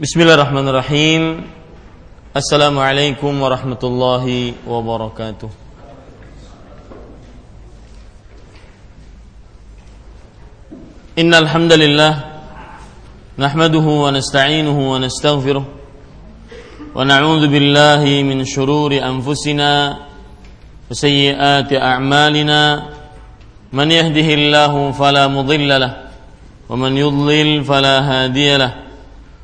Bismillahirrahmanirrahim. Assalamualaikum warahmatullahi wabarakatuh. Innal hamdalillah nahmaduhu wa nasta'inuhu wa nastaghfiruh wa na'udzu billahi min shururi anfusina wa sayyiati a'malina man yahdihillahu fala mudilla lahu wa man yudlil fala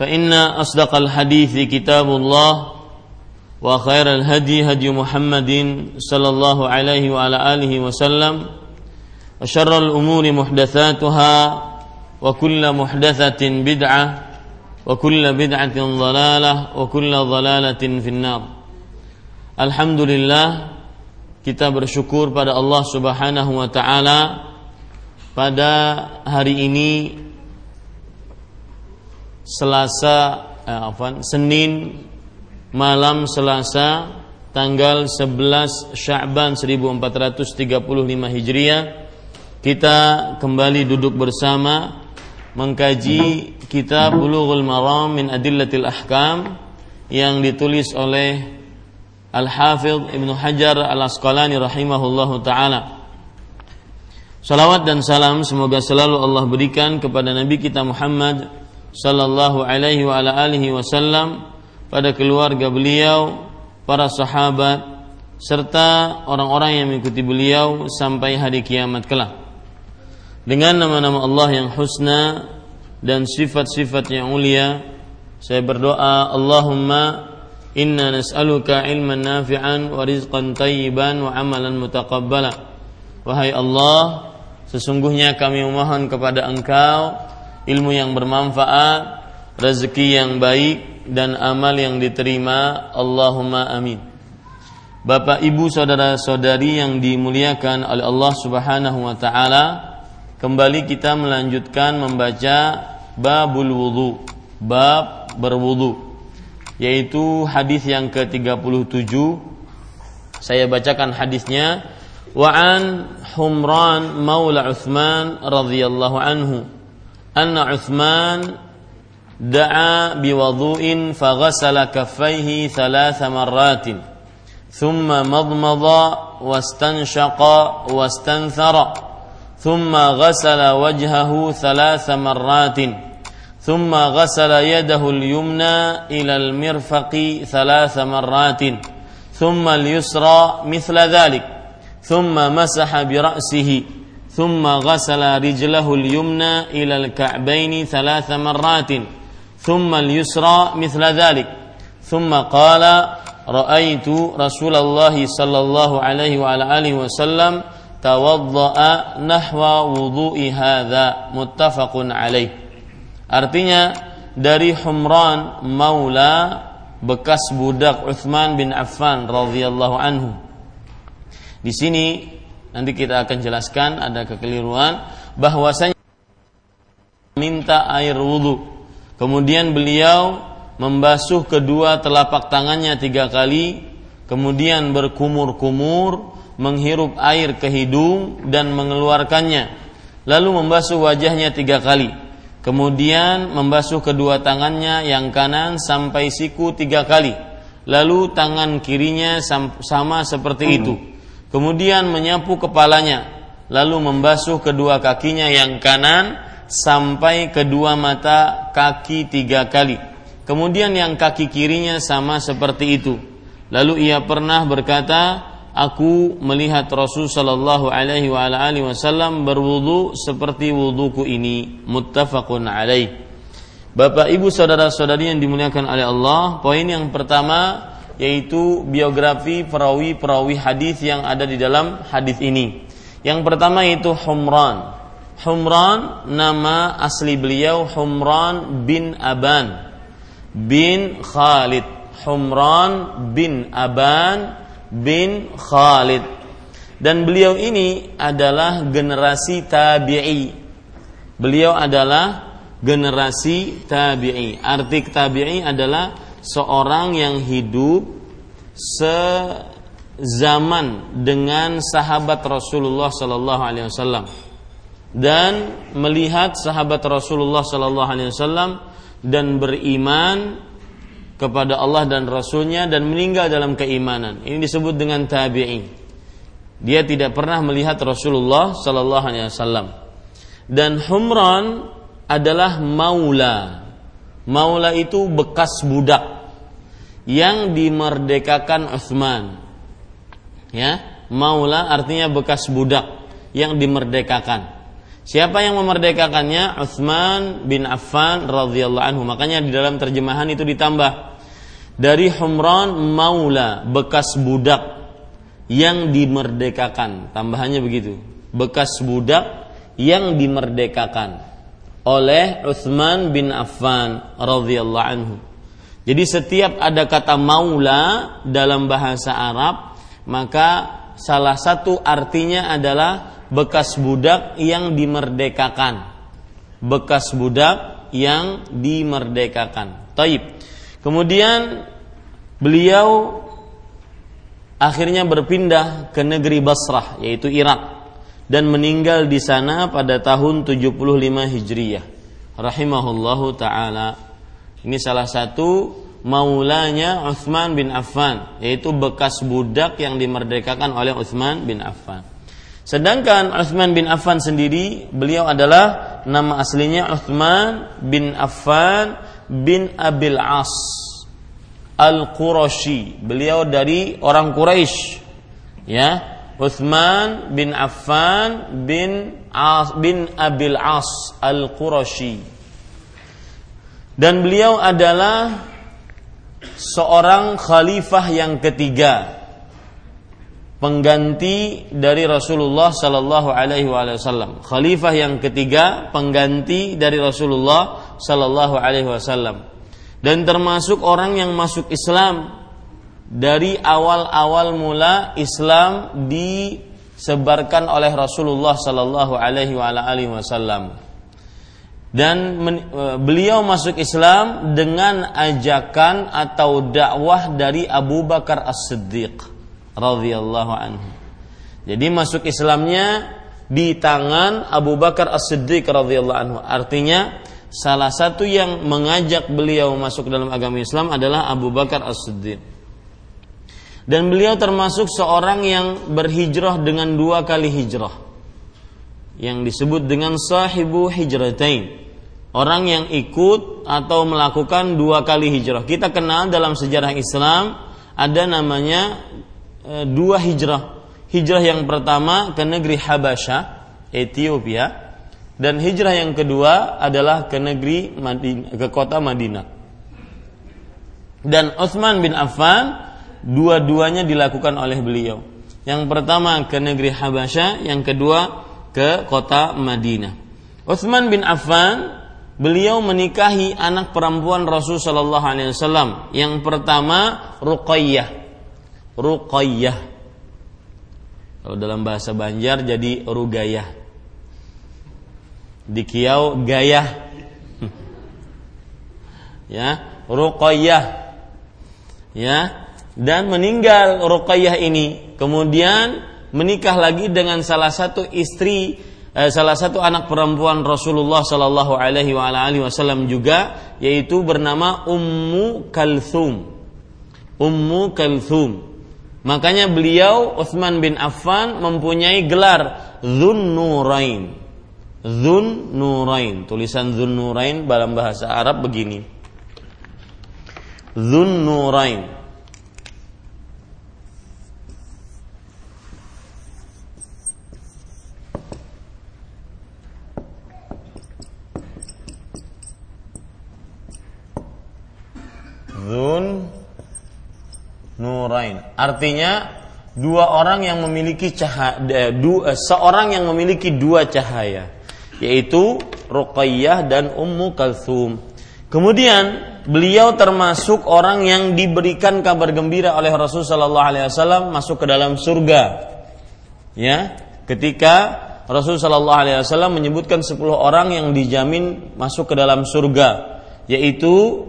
فإن أصدق الحديث كتاب الله وخير الهدي هدي محمد صلى الله عليه وعلى آله وسلم وشر الأمور محدثاتها وكل محدثة بدعة وكل بدعة ضلالة وكل ضلالة في النار الحمد لله kita bersyukur pada Allah Subhanahu wa taala pada hari ini Selasa eh, apa, Senin malam Selasa tanggal 11 Sya'ban 1435 Hijriah kita kembali duduk bersama mengkaji kitab Bulughul Maram min Adillatil Ahkam yang ditulis oleh Al-Hafidh Ibnu Hajar Al-Asqalani rahimahullahu taala. Salawat dan salam semoga selalu Allah berikan kepada Nabi kita Muhammad sallallahu alaihi wa ala alihi wasallam pada keluarga beliau, para sahabat serta orang-orang yang mengikuti beliau sampai hari kiamat kelak. Dengan nama-nama Allah yang husna dan sifat-sifat yang mulia, saya berdoa Allahumma inna nas'aluka ilman nafi'an wa rizqan tayyiban wa amalan mutaqabbala. Wahai Allah, sesungguhnya kami memohon kepada Engkau ilmu yang bermanfaat, rezeki yang baik dan amal yang diterima. Allahumma amin. Bapak, Ibu, saudara-saudari yang dimuliakan oleh Allah Subhanahu wa taala, kembali kita melanjutkan membaca babul wudu, bab berwudu, yaitu hadis yang ke-37. Saya bacakan hadisnya. Wa an Humran Maula Uthman radhiyallahu anhu أن عثمان دعا بوضوء فغسل كفيه ثلاث مرات ثم مضمض واستنشق واستنثر ثم غسل وجهه ثلاث مرات ثم غسل يده اليمنى إلى المرفق ثلاث مرات ثم اليسرى مثل ذلك ثم مسح برأسه. ثم غسل رجله اليمنى إلى الكعبين ثلاث مرات ثم اليسرى مثل ذلك ثم قال رأيت رسول الله صلى الله عليه وعلى آله وسلم توضأ نحو وضوء هذا متفق عليه artinya dari Humran Maula bekas budak Uthman bin Affan radhiyallahu anhu di sini Nanti kita akan jelaskan ada kekeliruan bahwasanya minta air wudhu. Kemudian beliau membasuh kedua telapak tangannya tiga kali, kemudian berkumur-kumur, menghirup air ke hidung dan mengeluarkannya. Lalu membasuh wajahnya tiga kali. Kemudian membasuh kedua tangannya yang kanan sampai siku tiga kali. Lalu tangan kirinya sama seperti itu kemudian menyapu kepalanya, lalu membasuh kedua kakinya yang kanan sampai kedua mata kaki tiga kali. Kemudian yang kaki kirinya sama seperti itu. Lalu ia pernah berkata, aku melihat Rasul sallallahu alaihi wasallam berwudu seperti wuduku ini. Muttafaqun alaih. Bapak Ibu saudara-saudari yang dimuliakan oleh Allah, poin yang pertama yaitu biografi perawi-perawi hadis yang ada di dalam hadis ini. Yang pertama yaitu Humran. Humran nama asli beliau Humran bin Aban bin Khalid Humran bin Aban bin Khalid dan beliau ini adalah generasi tabi'i beliau adalah generasi tabi'i arti tabi'i adalah seorang yang hidup sezaman dengan sahabat Rasulullah sallallahu alaihi wasallam dan melihat sahabat Rasulullah sallallahu alaihi wasallam dan beriman kepada Allah dan Rasulnya dan meninggal dalam keimanan. Ini disebut dengan tabi'i. Dia tidak pernah melihat Rasulullah Sallallahu Alaihi Wasallam. Dan Humran adalah maula. Maula itu bekas budak yang dimerdekakan Utsman. Ya, maula artinya bekas budak yang dimerdekakan. Siapa yang memerdekakannya? Utsman bin Affan radhiyallahu anhu. Makanya di dalam terjemahan itu ditambah dari Humran maula bekas budak yang dimerdekakan. Tambahannya begitu. Bekas budak yang dimerdekakan oleh Utsman bin Affan radhiyallahu anhu. Jadi setiap ada kata maula dalam bahasa Arab, maka salah satu artinya adalah bekas budak yang dimerdekakan. Bekas budak yang dimerdekakan. Taib. Kemudian beliau akhirnya berpindah ke negeri Basrah yaitu Irak dan meninggal di sana pada tahun 75 Hijriyah. Rahimahullahu taala. Ini salah satu maulanya Uthman bin Affan yaitu bekas budak yang dimerdekakan oleh Uthman bin Affan. Sedangkan Uthman bin Affan sendiri beliau adalah nama aslinya Uthman bin Affan bin Abil As Al-Qurashi. Beliau dari orang Quraisy. Ya, Uthman bin Affan bin As bin Abil As Al-Qurashi. Dan beliau adalah seorang khalifah yang ketiga pengganti dari Rasulullah Sallallahu Alaihi Wasallam. Khalifah yang ketiga, pengganti dari Rasulullah Sallallahu Alaihi Wasallam. Dan termasuk orang yang masuk Islam dari awal-awal mula Islam disebarkan oleh Rasulullah Sallallahu Alaihi Wasallam. Dan e, beliau masuk Islam dengan ajakan atau dakwah dari Abu Bakar As-Siddiq radhiyallahu anhu. Jadi masuk Islamnya di tangan Abu Bakar As-Siddiq radhiyallahu anhu. Artinya salah satu yang mengajak beliau masuk dalam agama Islam adalah Abu Bakar As-Siddiq. Dan beliau termasuk seorang yang berhijrah dengan dua kali hijrah. Yang disebut dengan sahibu hijratain. Orang yang ikut atau melakukan dua kali hijrah. Kita kenal dalam sejarah Islam ada namanya E, dua hijrah. Hijrah yang pertama ke negeri Habasyah, Ethiopia, dan hijrah yang kedua adalah ke negeri Madinah, ke kota Madinah. Dan Utsman bin Affan dua-duanya dilakukan oleh beliau. Yang pertama ke negeri Habasyah, yang kedua ke kota Madinah. Utsman bin Affan beliau menikahi anak perempuan Rasul Shallallahu Alaihi Wasallam. Yang pertama Ruqayyah Ruqayyah. Kalau dalam bahasa Banjar jadi Rugayah. Di Kiau Gayah. ya, Ruqayyah. Ya, dan meninggal Ruqayyah ini. Kemudian menikah lagi dengan salah satu istri eh, salah satu anak perempuan Rasulullah Shallallahu Alaihi Wasallam juga yaitu bernama Ummu Kalthum. Ummu Kalthum. Makanya beliau Utsman bin Affan mempunyai gelar Dzun Nurain. Dzun Nurain. Tulisan Dzun Nurain dalam bahasa Arab begini. Nurain. Zun Nurain. Artinya dua orang yang memiliki cahaya, dua, seorang yang memiliki dua cahaya, yaitu Ruqayyah dan Ummu Kalthum. Kemudian beliau termasuk orang yang diberikan kabar gembira oleh Rasul Shallallahu Alaihi Wasallam masuk ke dalam surga. Ya, ketika Rasul Shallallahu Alaihi Wasallam menyebutkan 10 orang yang dijamin masuk ke dalam surga, yaitu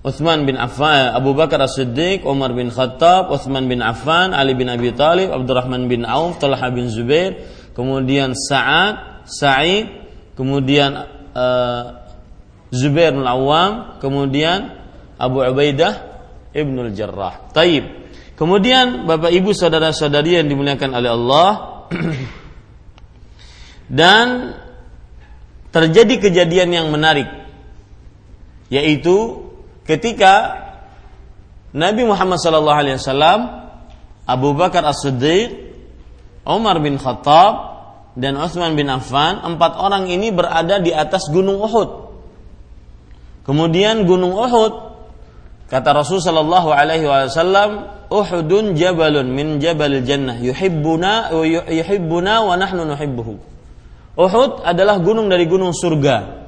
Uthman bin Affan, Abu Bakar As-Siddiq, Umar bin Khattab, Uthman bin Affan, Ali bin Abi Talib, Abdurrahman bin Auf, Talha bin Zubair, kemudian Sa'ad, Sa'id, kemudian uh, Zubair bin Awam, kemudian Abu Ubaidah Ibnul Jarrah. Taib. Kemudian Bapak Ibu saudara-saudari yang dimuliakan oleh Allah dan terjadi kejadian yang menarik yaitu ketika Nabi Muhammad SAW, Abu Bakar As-Siddiq, Umar bin Khattab, dan Utsman bin Affan, empat orang ini berada di atas gunung Uhud. Kemudian gunung Uhud, kata Rasul Shallallahu Alaihi Wasallam, Uhudun jabalun min jabal jannah yuhibbuna yuhibbuna wa nahnu nuhibbuhu. Uhud adalah gunung dari gunung surga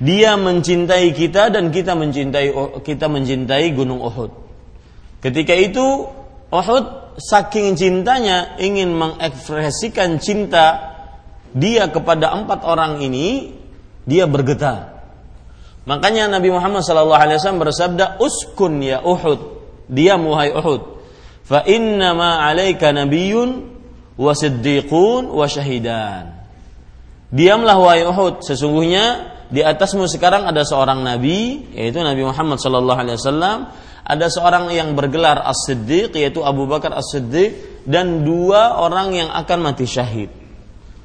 dia mencintai kita dan kita mencintai kita mencintai gunung Uhud. Ketika itu Uhud saking cintanya ingin mengekspresikan cinta dia kepada empat orang ini, dia bergetar. Makanya Nabi Muhammad SAW bersabda, "Uskun ya Uhud." Dia muhai Uhud. Fa inna ma 'alaika nabiyyun wa siddiqun wa syahidan. Diamlah wahai Uhud, sesungguhnya di atasmu sekarang ada seorang nabi yaitu Nabi Muhammad sallallahu alaihi wasallam ada seorang yang bergelar As-Siddiq yaitu Abu Bakar As-Siddiq dan dua orang yang akan mati syahid.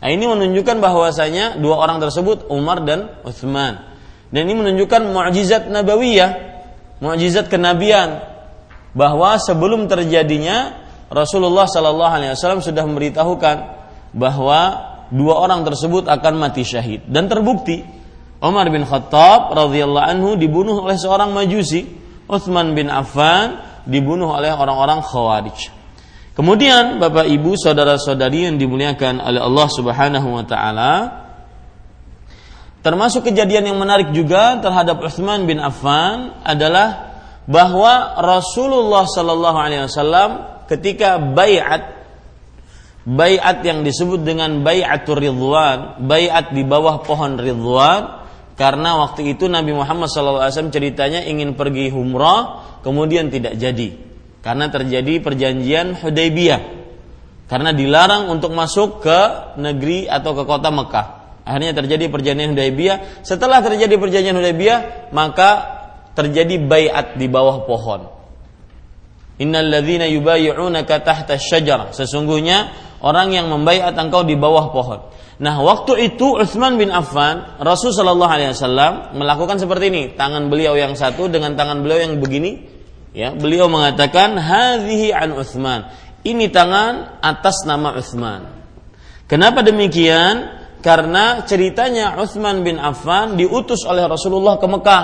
Nah, ini menunjukkan bahwasanya dua orang tersebut Umar dan Uthman. Dan ini menunjukkan mukjizat nabawiyah, mukjizat kenabian bahwa sebelum terjadinya Rasulullah Sallallahu Alaihi Wasallam sudah memberitahukan bahwa dua orang tersebut akan mati syahid dan terbukti Umar bin Khattab radhiyallahu anhu dibunuh oleh seorang Majusi, Utsman bin Affan dibunuh oleh orang-orang Khawarij. Kemudian Bapak Ibu saudara-saudari yang dimuliakan oleh Allah Subhanahu wa taala termasuk kejadian yang menarik juga terhadap Utsman bin Affan adalah bahwa Rasulullah Sallallahu Alaihi Wasallam ketika bayat bayat yang disebut dengan bayatul ridwan bayat di bawah pohon ridwan karena waktu itu Nabi Muhammad SAW ceritanya ingin pergi umrah kemudian tidak jadi. Karena terjadi perjanjian Hudaybiyah. Karena dilarang untuk masuk ke negeri atau ke kota Mekah. Akhirnya terjadi perjanjian Hudaybiyah. Setelah terjadi perjanjian Hudaybiyah maka terjadi bayat di bawah pohon. Innal ladzina yubayyi'unaka tahta syajar. Sesungguhnya orang yang membayat engkau di bawah pohon Nah, waktu itu Utsman bin Affan, Rasul Shallallahu Alaihi Wasallam melakukan seperti ini. Tangan beliau yang satu dengan tangan beliau yang begini, ya. Beliau mengatakan, "Hadhihi an Utsman." Ini tangan atas nama Utsman. Kenapa demikian? Karena ceritanya Utsman bin Affan diutus oleh Rasulullah ke Mekah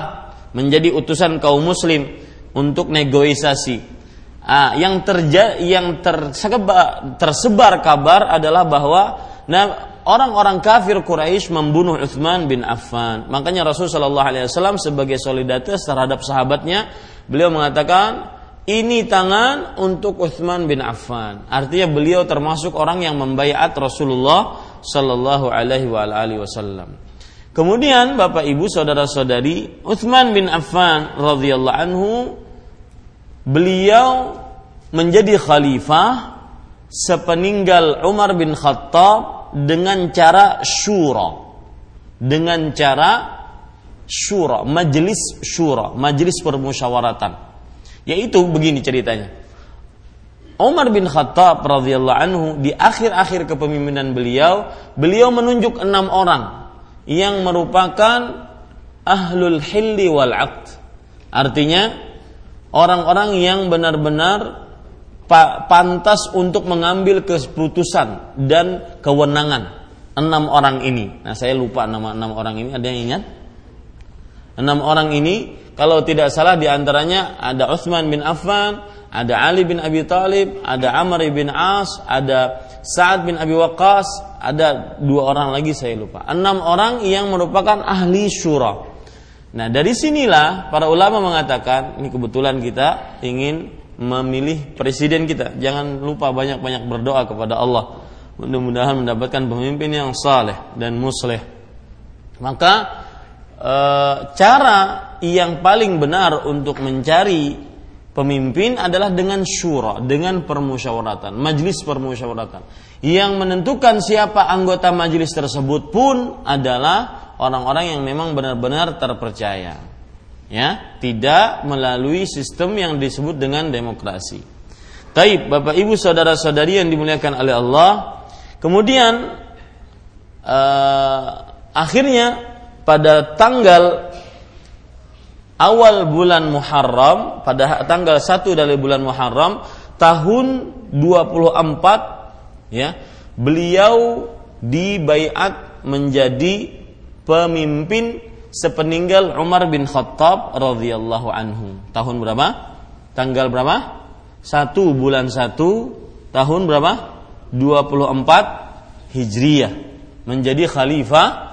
menjadi utusan kaum muslim untuk negosiasi. Ah, yang terja yang tersebar, tersebar kabar adalah bahwa nah, orang-orang kafir Quraisy membunuh Utsman bin Affan. Makanya Rasul Shallallahu Alaihi Wasallam sebagai solidaritas terhadap sahabatnya, beliau mengatakan ini tangan untuk Utsman bin Affan. Artinya beliau termasuk orang yang membayat Rasulullah Shallallahu Alaihi Wasallam. Kemudian Bapak Ibu saudara-saudari Utsman bin Affan radhiyallahu anhu beliau menjadi khalifah sepeninggal Umar bin Khattab dengan cara syura. Dengan cara syura majelis syura majelis permusyawaratan. Yaitu begini ceritanya. Umar bin Khattab radhiyallahu anhu di akhir-akhir kepemimpinan beliau beliau menunjuk enam orang yang merupakan ahlul hilli wal aqd. Artinya orang-orang yang benar-benar pantas untuk mengambil keputusan dan kewenangan enam orang ini. Nah saya lupa nama enam orang ini. Ada yang ingat? Enam orang ini kalau tidak salah di antaranya ada Utsman bin Affan, ada Ali bin Abi Thalib, ada Amr bin As, ada Sa'ad bin Abi Waqqas, ada dua orang lagi saya lupa. Enam orang yang merupakan ahli syura. Nah dari sinilah para ulama mengatakan ini kebetulan kita ingin memilih presiden kita. Jangan lupa banyak-banyak berdoa kepada Allah. Mudah-mudahan mendapatkan pemimpin yang saleh dan musleh. Maka e, cara yang paling benar untuk mencari pemimpin adalah dengan syura, dengan permusyawaratan, majlis permusyawaratan. Yang menentukan siapa anggota majlis tersebut pun adalah orang-orang yang memang benar-benar terpercaya ya tidak melalui sistem yang disebut dengan demokrasi. Taib, Bapak Ibu saudara-saudari yang dimuliakan oleh Allah. Kemudian uh, akhirnya pada tanggal awal bulan Muharram, pada tanggal 1 dari bulan Muharram tahun 24 ya, beliau dibaiat menjadi pemimpin sepeninggal Umar bin Khattab radhiyallahu anhu. Tahun berapa? Tanggal berapa? Satu bulan satu tahun berapa? 24 Hijriyah menjadi khalifah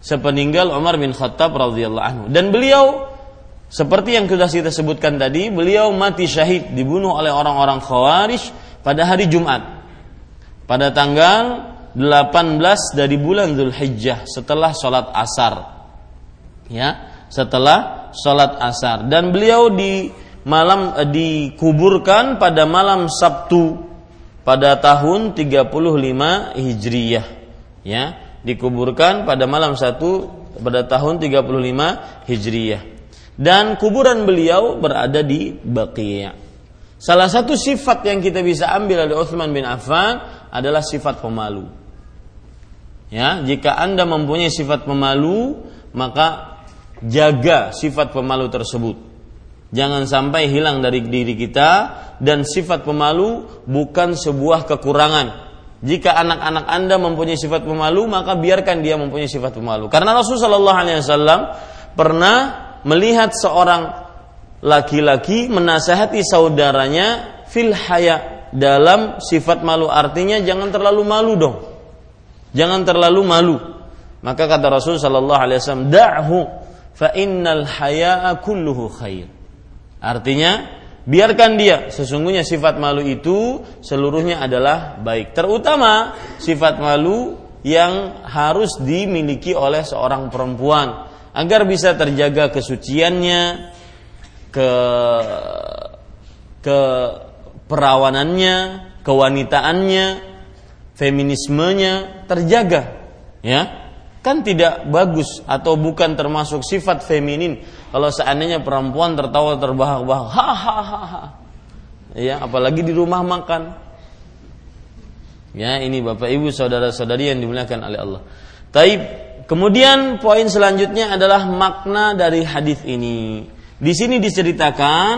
sepeninggal Umar bin Khattab radhiyallahu anhu. Dan beliau seperti yang sudah kita sebutkan tadi, beliau mati syahid dibunuh oleh orang-orang Khawarij pada hari Jumat. Pada tanggal 18 dari bulan Zulhijjah setelah sholat asar. Ya setelah sholat asar. Dan beliau di malam eh, dikuburkan pada malam Sabtu pada tahun 35 Hijriyah. Ya dikuburkan pada malam satu pada tahun 35 Hijriyah dan kuburan beliau berada di Baqiyah salah satu sifat yang kita bisa ambil dari Utsman bin Affan adalah sifat pemalu ya jika anda mempunyai sifat pemalu maka jaga sifat pemalu tersebut. Jangan sampai hilang dari diri kita dan sifat pemalu bukan sebuah kekurangan. Jika anak-anak Anda mempunyai sifat pemalu, maka biarkan dia mempunyai sifat pemalu. Karena Rasulullah SAW pernah melihat seorang laki-laki menasehati saudaranya fil haya dalam sifat malu artinya jangan terlalu malu dong. Jangan terlalu malu. Maka kata Rasul sallallahu alaihi wasallam, "Da'hu fa innal haya'a kulluhu khair. Artinya, biarkan dia sesungguhnya sifat malu itu seluruhnya adalah baik. Terutama sifat malu yang harus dimiliki oleh seorang perempuan agar bisa terjaga kesuciannya, ke ke perawanannya, kewanitaannya, feminismenya terjaga, ya. Kan tidak bagus atau bukan termasuk sifat feminin kalau seandainya perempuan tertawa terbahak-bahak hahaha ya apalagi di rumah makan. Ya ini bapak ibu saudara saudari yang dimuliakan oleh Allah. Taib kemudian poin selanjutnya adalah makna dari hadis ini. Di sini diceritakan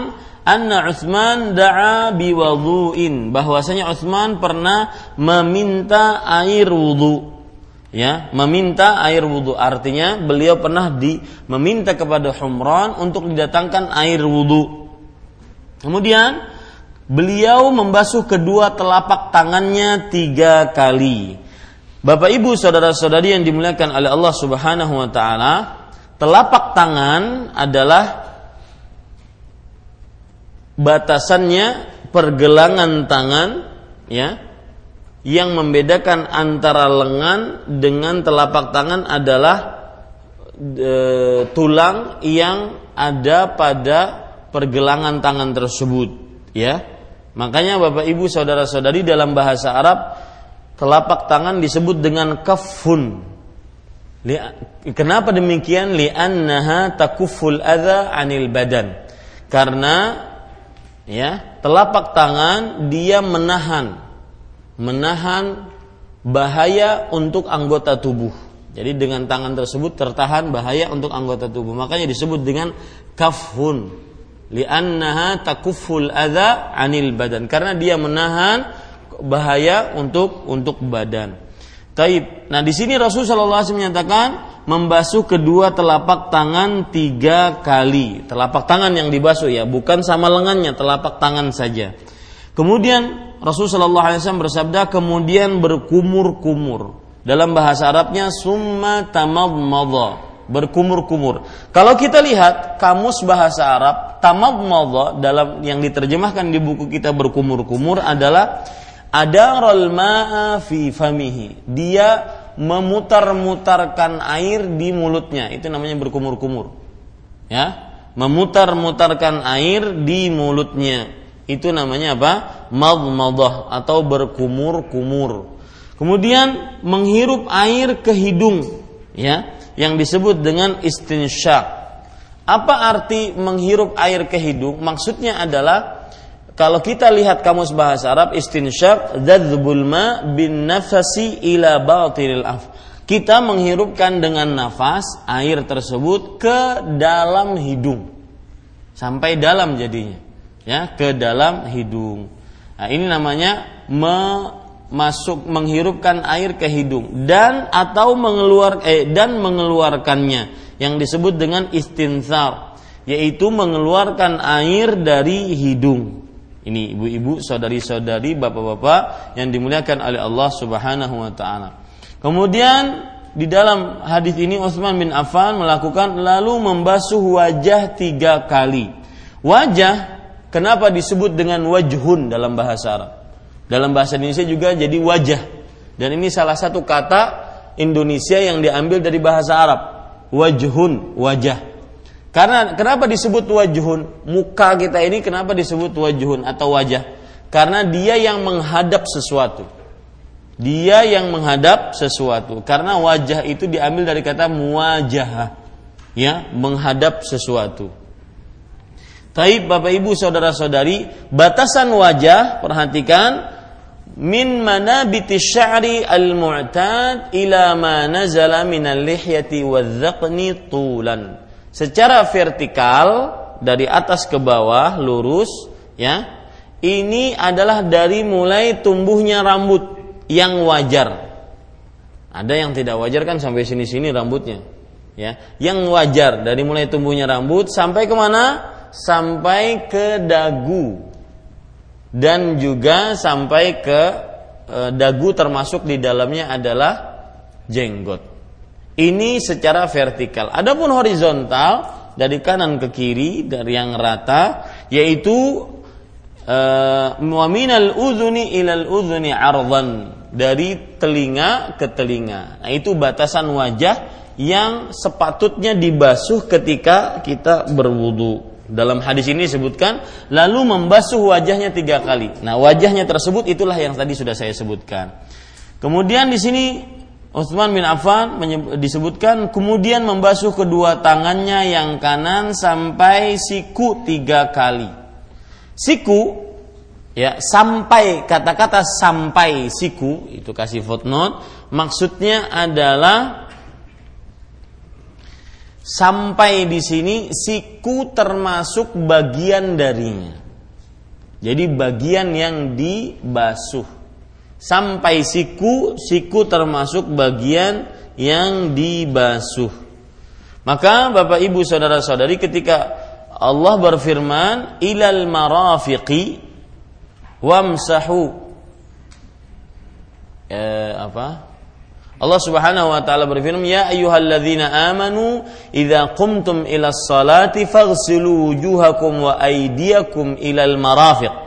anna Utsman da'a biwudu'in. Bahwasanya Utsman pernah meminta air wudhu ya meminta air wudhu artinya beliau pernah di meminta kepada Humran untuk didatangkan air wudhu kemudian beliau membasuh kedua telapak tangannya tiga kali Bapak Ibu saudara-saudari yang dimuliakan oleh Allah Subhanahu wa taala telapak tangan adalah batasannya pergelangan tangan ya yang membedakan antara lengan dengan telapak tangan adalah e, tulang yang ada pada pergelangan tangan tersebut ya. Makanya Bapak Ibu saudara-saudari dalam bahasa Arab telapak tangan disebut dengan kafun kenapa demikian li'annaha takuful adza anil badan karena ya telapak tangan dia menahan menahan bahaya untuk anggota tubuh. Jadi dengan tangan tersebut tertahan bahaya untuk anggota tubuh. Makanya disebut dengan kafhun. Li'annaha takufful adza 'anil badan. Karena dia menahan bahaya untuk untuk badan. Taib. Nah di sini Rasulullah SAW menyatakan membasuh kedua telapak tangan tiga kali. Telapak tangan yang dibasuh ya, bukan sama lengannya, telapak tangan saja. Kemudian Rasulullah SAW bersabda, kemudian berkumur-kumur. Dalam bahasa Arabnya summa tamadmadha berkumur-kumur. Kalau kita lihat kamus bahasa Arab tamadmadha dalam yang diterjemahkan di buku kita berkumur-kumur adalah ada ma'a fi famihi. Dia memutar-mutarkan air di mulutnya. Itu namanya berkumur-kumur. Ya, memutar-mutarkan air di mulutnya. Itu namanya apa? Madmadah atau berkumur-kumur. Kemudian menghirup air ke hidung, ya, yang disebut dengan istinsyaq. Apa arti menghirup air ke hidung? Maksudnya adalah kalau kita lihat kamus bahasa Arab istinsyaq dzadzbul ma bin nafasi ila batinil af. Kita menghirupkan dengan nafas air tersebut ke dalam hidung. Sampai dalam jadinya. Ya, ke dalam hidung. Nah, ini namanya masuk menghirupkan air ke hidung dan atau mengeluar eh, dan mengeluarkannya yang disebut dengan istinsar yaitu mengeluarkan air dari hidung. Ini ibu-ibu, saudari-saudari, bapak-bapak yang dimuliakan oleh Allah Subhanahu wa taala. Kemudian di dalam hadis ini Utsman bin Affan melakukan lalu membasuh wajah tiga kali. Wajah kenapa disebut dengan wajhun dalam bahasa Arab? Dalam bahasa Indonesia juga jadi wajah. Dan ini salah satu kata Indonesia yang diambil dari bahasa Arab. Wajhun, wajah. Karena kenapa disebut wajhun? Muka kita ini kenapa disebut wajhun atau wajah? Karena dia yang menghadap sesuatu. Dia yang menghadap sesuatu. Karena wajah itu diambil dari kata muwajah. Ya, menghadap sesuatu. Taib Bapak Ibu saudara-saudari, batasan wajah perhatikan min manabiti sya'ri al-mu'tad ila ma nazala min al-lihyati wadh-dhaqni tulan. Secara vertikal dari atas ke bawah lurus ya. Ini adalah dari mulai tumbuhnya rambut yang wajar. Ada yang tidak wajar kan sampai sini-sini rambutnya. Ya, yang wajar dari mulai tumbuhnya rambut sampai ke mana? Sampai ke dagu dan juga sampai ke e, dagu termasuk di dalamnya adalah jenggot. Ini secara vertikal. Adapun horizontal dari kanan ke kiri dari yang rata yaitu muaminal uzuni ilal uzuni ardan dari telinga ke telinga. Nah, itu batasan wajah yang sepatutnya dibasuh ketika kita berwudu. Dalam hadis ini disebutkan lalu membasuh wajahnya tiga kali. Nah wajahnya tersebut itulah yang tadi sudah saya sebutkan. Kemudian di sini Utsman bin Affan disebutkan kemudian membasuh kedua tangannya yang kanan sampai siku tiga kali. Siku ya sampai kata-kata sampai siku itu kasih footnote maksudnya adalah Sampai di sini siku termasuk bagian darinya. Jadi bagian yang dibasuh. Sampai siku, siku termasuk bagian yang dibasuh. Maka Bapak Ibu saudara-saudari ketika Allah berfirman ilal marafiqi wamsahu eh, apa Allah Subhanahu wa taala berfirman, "Ya ayyuhalladzina amanu idza qumtum ila salati faghsilu wujuhakum wa aydiyakum ilal marafiq."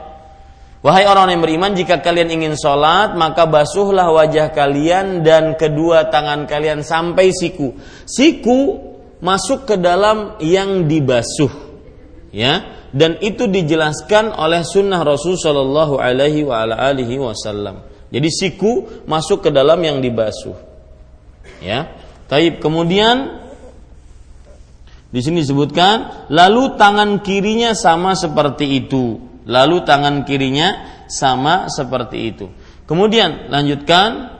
Wahai orang yang beriman, jika kalian ingin sholat, maka basuhlah wajah kalian dan kedua tangan kalian sampai siku. Siku masuk ke dalam yang dibasuh, ya. Dan itu dijelaskan oleh sunnah Rasul Wasallam. Jadi siku masuk ke dalam yang dibasuh. Ya. Taib kemudian di sini disebutkan lalu tangan kirinya sama seperti itu. Lalu tangan kirinya sama seperti itu. Kemudian lanjutkan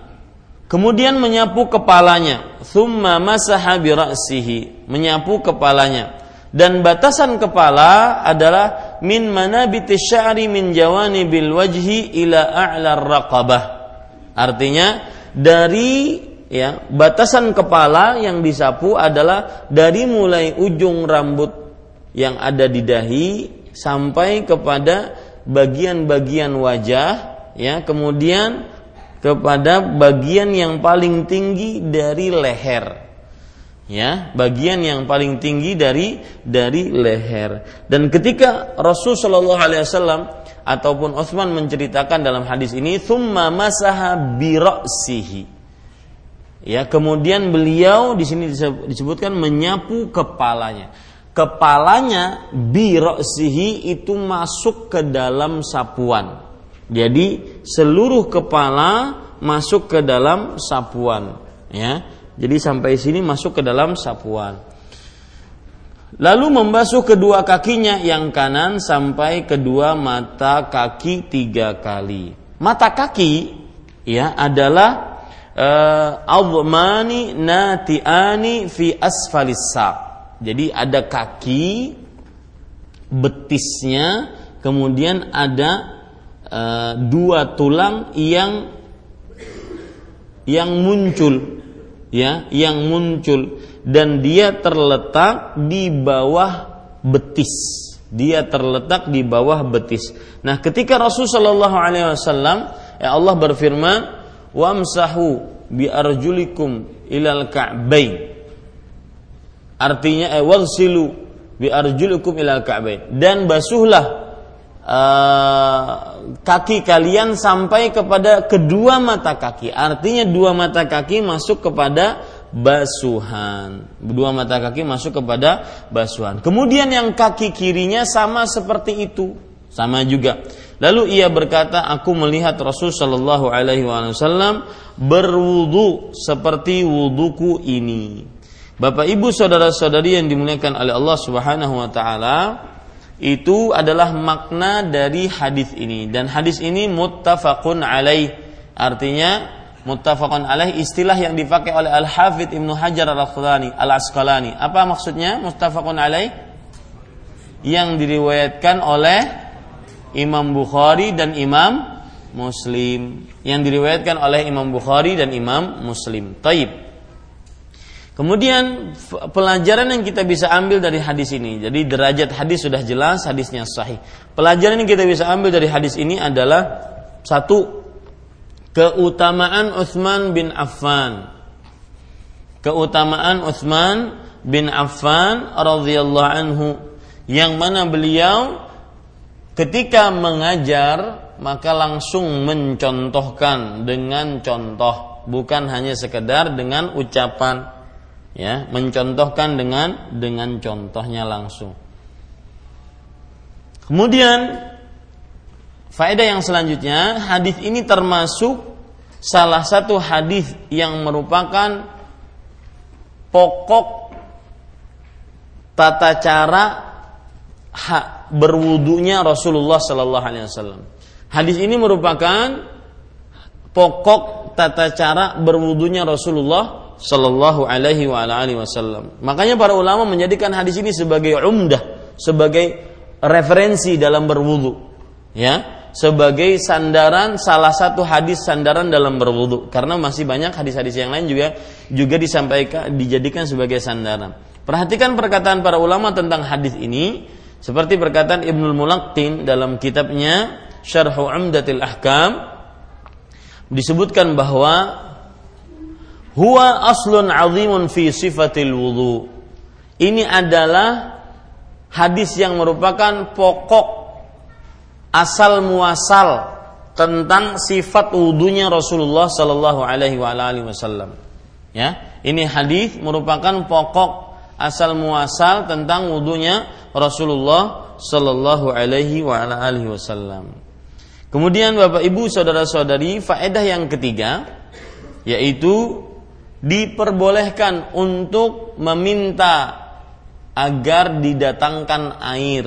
kemudian menyapu kepalanya thumma masaha bi ra'sihi, menyapu kepalanya. Dan batasan kepala adalah min manabiti sya'ri min jawani bil wajhi ila a'la raqabah. Artinya dari ya batasan kepala yang disapu adalah dari mulai ujung rambut yang ada di dahi sampai kepada bagian-bagian wajah ya kemudian kepada bagian yang paling tinggi dari leher ya bagian yang paling tinggi dari dari leher. Dan ketika Rasul Shallallahu Alaihi Wasallam ataupun Utsman menceritakan dalam hadis ini thumma masaha birosihi ya kemudian beliau di sini disebutkan menyapu kepalanya kepalanya birosihi itu masuk ke dalam sapuan. Jadi seluruh kepala masuk ke dalam sapuan, ya. Jadi sampai sini masuk ke dalam sapuan. Lalu membasuh kedua kakinya yang kanan sampai kedua mata kaki tiga kali. Mata kaki ya adalah uh, natiani fi asfalis jadi ada kaki betisnya, kemudian ada e, dua tulang yang yang muncul, ya, yang muncul dan dia terletak di bawah betis. Dia terletak di bawah betis. Nah, ketika Rasul Shallallahu Alaihi Wasallam, ya Allah berfirman, "Wamsahu bi arjulikum ilal ka'bain." Artinya eh wagsilu bi arjulukum ila ka'bain dan basuhlah uh, kaki kalian sampai kepada kedua mata kaki. Artinya dua mata kaki masuk kepada basuhan. Dua mata kaki masuk kepada basuhan. Kemudian yang kaki kirinya sama seperti itu, sama juga. Lalu ia berkata, aku melihat Rasul Shallallahu Alaihi Wasallam berwudu seperti wuduku ini. Bapak Ibu saudara-saudari yang dimuliakan oleh Allah Subhanahu wa taala, itu adalah makna dari hadis ini dan hadis ini muttafaqun alaih. Artinya muttafaqun alaih istilah yang dipakai oleh Al-Hafidz Ibnu Hajar Al-Asqalani, Al-Asqalani. Apa maksudnya muttafaqun alaih? Yang diriwayatkan oleh Imam Bukhari dan Imam Muslim. Yang diriwayatkan oleh Imam Bukhari dan Imam Muslim. Taib. Kemudian pelajaran yang kita bisa ambil dari hadis ini. Jadi derajat hadis sudah jelas, hadisnya sahih. Pelajaran yang kita bisa ambil dari hadis ini adalah satu keutamaan Utsman bin Affan. Keutamaan Utsman bin Affan radhiyallahu anhu yang mana beliau ketika mengajar maka langsung mencontohkan dengan contoh bukan hanya sekedar dengan ucapan ya mencontohkan dengan dengan contohnya langsung kemudian faedah yang selanjutnya hadis ini termasuk salah satu hadis yang merupakan pokok tata cara berwudunya Rasulullah Sallallahu Alaihi Wasallam. Hadis ini merupakan pokok tata cara berwudunya Rasulullah Sallallahu Alaihi wa alihi Wasallam. Makanya para ulama menjadikan hadis ini sebagai umdah, sebagai referensi dalam berwudu, ya, sebagai sandaran salah satu hadis sandaran dalam berwudu. Karena masih banyak hadis-hadis yang lain juga juga disampaikan dijadikan sebagai sandaran. Perhatikan perkataan para ulama tentang hadis ini, seperti perkataan Ibnul Mulaqtin dalam kitabnya Syarhu Umdatil Ahkam disebutkan bahwa huwa aslun azimun fi sifatil wudu. Ini adalah hadis yang merupakan pokok asal muasal tentang sifat wudunya Rasulullah Sallallahu Alaihi Wasallam. Ya, ini hadis merupakan pokok asal muasal tentang wudunya Rasulullah Sallallahu Alaihi Wasallam. Kemudian Bapak Ibu saudara-saudari faedah yang ketiga yaitu diperbolehkan untuk meminta agar didatangkan air.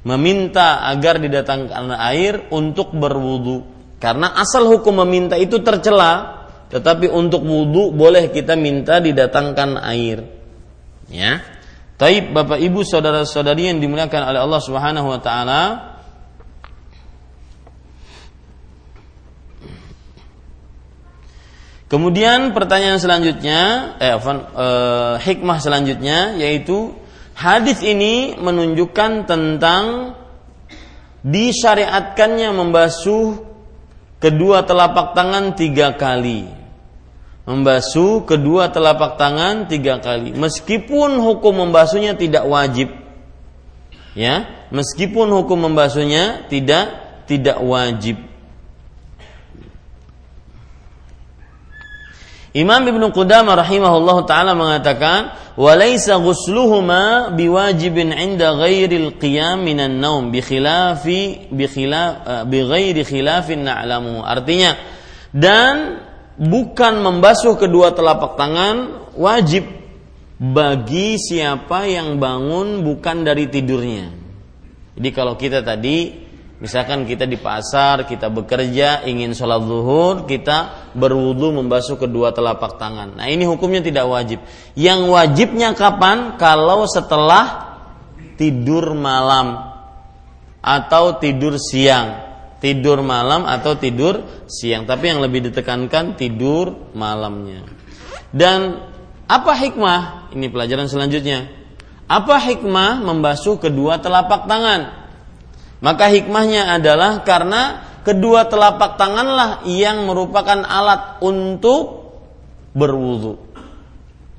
Meminta agar didatangkan air untuk berwudu. Karena asal hukum meminta itu tercela, tetapi untuk wudhu boleh kita minta didatangkan air. Ya. Taib Bapak Ibu saudara-saudari yang dimuliakan oleh Allah Subhanahu wa taala, Kemudian pertanyaan selanjutnya, eh, eh, hikmah selanjutnya yaitu hadis ini menunjukkan tentang disyariatkannya membasuh kedua telapak tangan tiga kali. Membasuh kedua telapak tangan tiga kali. Meskipun hukum membasuhnya tidak wajib. Ya, meskipun hukum membasuhnya tidak tidak wajib. Imam Ibnu Qudamah rahimahullah taala mengatakan, "Walaysa ghusluhuma biwajibin 'inda ghairil qiyam minan naum bi khilafi bi khilaf eh, bi ghairi khilafin na'lamu." Artinya, dan bukan membasuh kedua telapak tangan wajib bagi siapa yang bangun bukan dari tidurnya. Jadi kalau kita tadi Misalkan kita di pasar, kita bekerja, ingin sholat zuhur, kita berwudu membasuh kedua telapak tangan. Nah ini hukumnya tidak wajib. Yang wajibnya kapan? Kalau setelah tidur malam atau tidur siang. Tidur malam atau tidur siang. Tapi yang lebih ditekankan tidur malamnya. Dan apa hikmah? Ini pelajaran selanjutnya. Apa hikmah membasuh kedua telapak tangan? Maka hikmahnya adalah karena kedua telapak tanganlah yang merupakan alat untuk berwudu.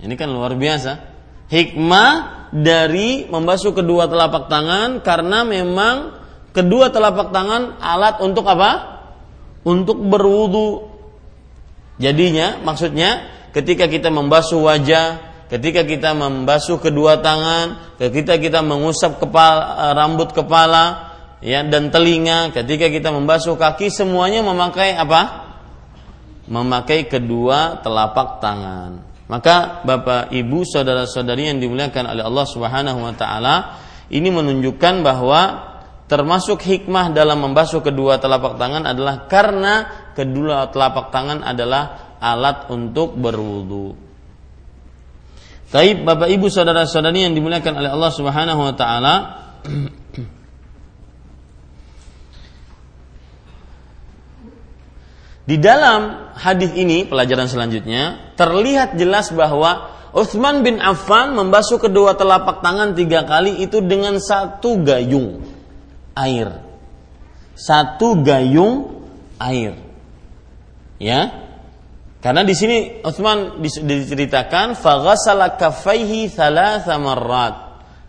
Ini kan luar biasa. Hikmah dari membasuh kedua telapak tangan karena memang kedua telapak tangan alat untuk apa? Untuk berwudu. Jadinya maksudnya ketika kita membasuh wajah, ketika kita membasuh kedua tangan, ketika kita mengusap kepala, rambut kepala, ya dan telinga. Ketika kita membasuh kaki semuanya memakai apa? Memakai kedua telapak tangan. Maka Bapak Ibu saudara-saudari yang dimuliakan oleh Allah Subhanahu wa taala ini menunjukkan bahwa termasuk hikmah dalam membasuh kedua telapak tangan adalah karena kedua telapak tangan adalah alat untuk berwudu. Taib Bapak Ibu saudara-saudari yang dimuliakan oleh Allah Subhanahu wa taala Di dalam hadis ini pelajaran selanjutnya terlihat jelas bahwa Utsman bin Affan membasuh kedua telapak tangan tiga kali itu dengan satu gayung air. Satu gayung air. Ya. Karena di sini Utsman diceritakan faghasala kaffaihi thalatha marrat.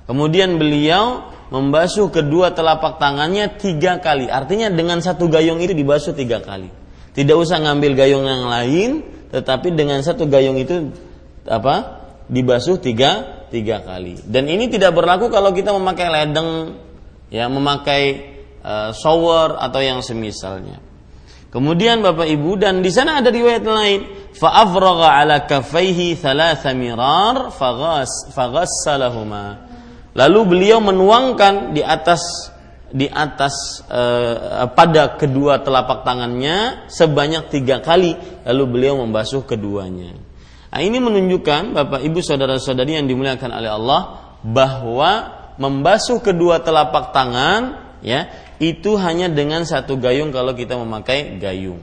Kemudian beliau membasuh kedua telapak tangannya tiga kali. Artinya dengan satu gayung itu dibasuh tiga kali. Tidak usah ngambil gayung yang lain, tetapi dengan satu gayung itu apa? Dibasuh tiga tiga kali. Dan ini tidak berlaku kalau kita memakai ledeng, ya memakai uh, shower atau yang semisalnya. Kemudian Bapak Ibu dan di sana ada riwayat lain, fa'afraga ala kafaihi thalatha mirar faghas. Lalu beliau menuangkan di atas di atas eh, pada kedua telapak tangannya sebanyak tiga kali lalu beliau membasuh keduanya. Nah, ini menunjukkan Bapak Ibu saudara-saudari yang dimuliakan oleh Allah bahwa membasuh kedua telapak tangan ya itu hanya dengan satu gayung kalau kita memakai gayung.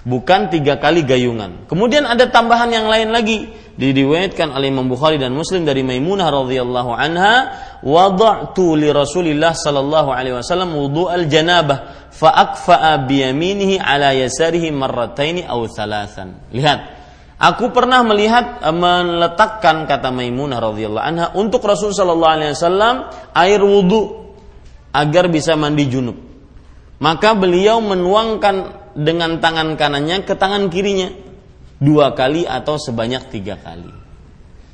Bukan tiga kali gayungan. Kemudian ada tambahan yang lain lagi diriwayatkan oleh Imam Bukhari dan Muslim dari Maimunah radhiyallahu anha wada'tu li Rasulillah sallallahu alaihi wasallam wudu al janabah fa akfa'a bi yaminihi ala yasarihi marrataini aw thalathan lihat Aku pernah melihat eh, meletakkan kata Maimunah radhiyallahu anha untuk Rasul sallallahu alaihi wasallam air wudu agar bisa mandi junub. Maka beliau menuangkan dengan tangan kanannya ke tangan kirinya dua kali atau sebanyak tiga kali.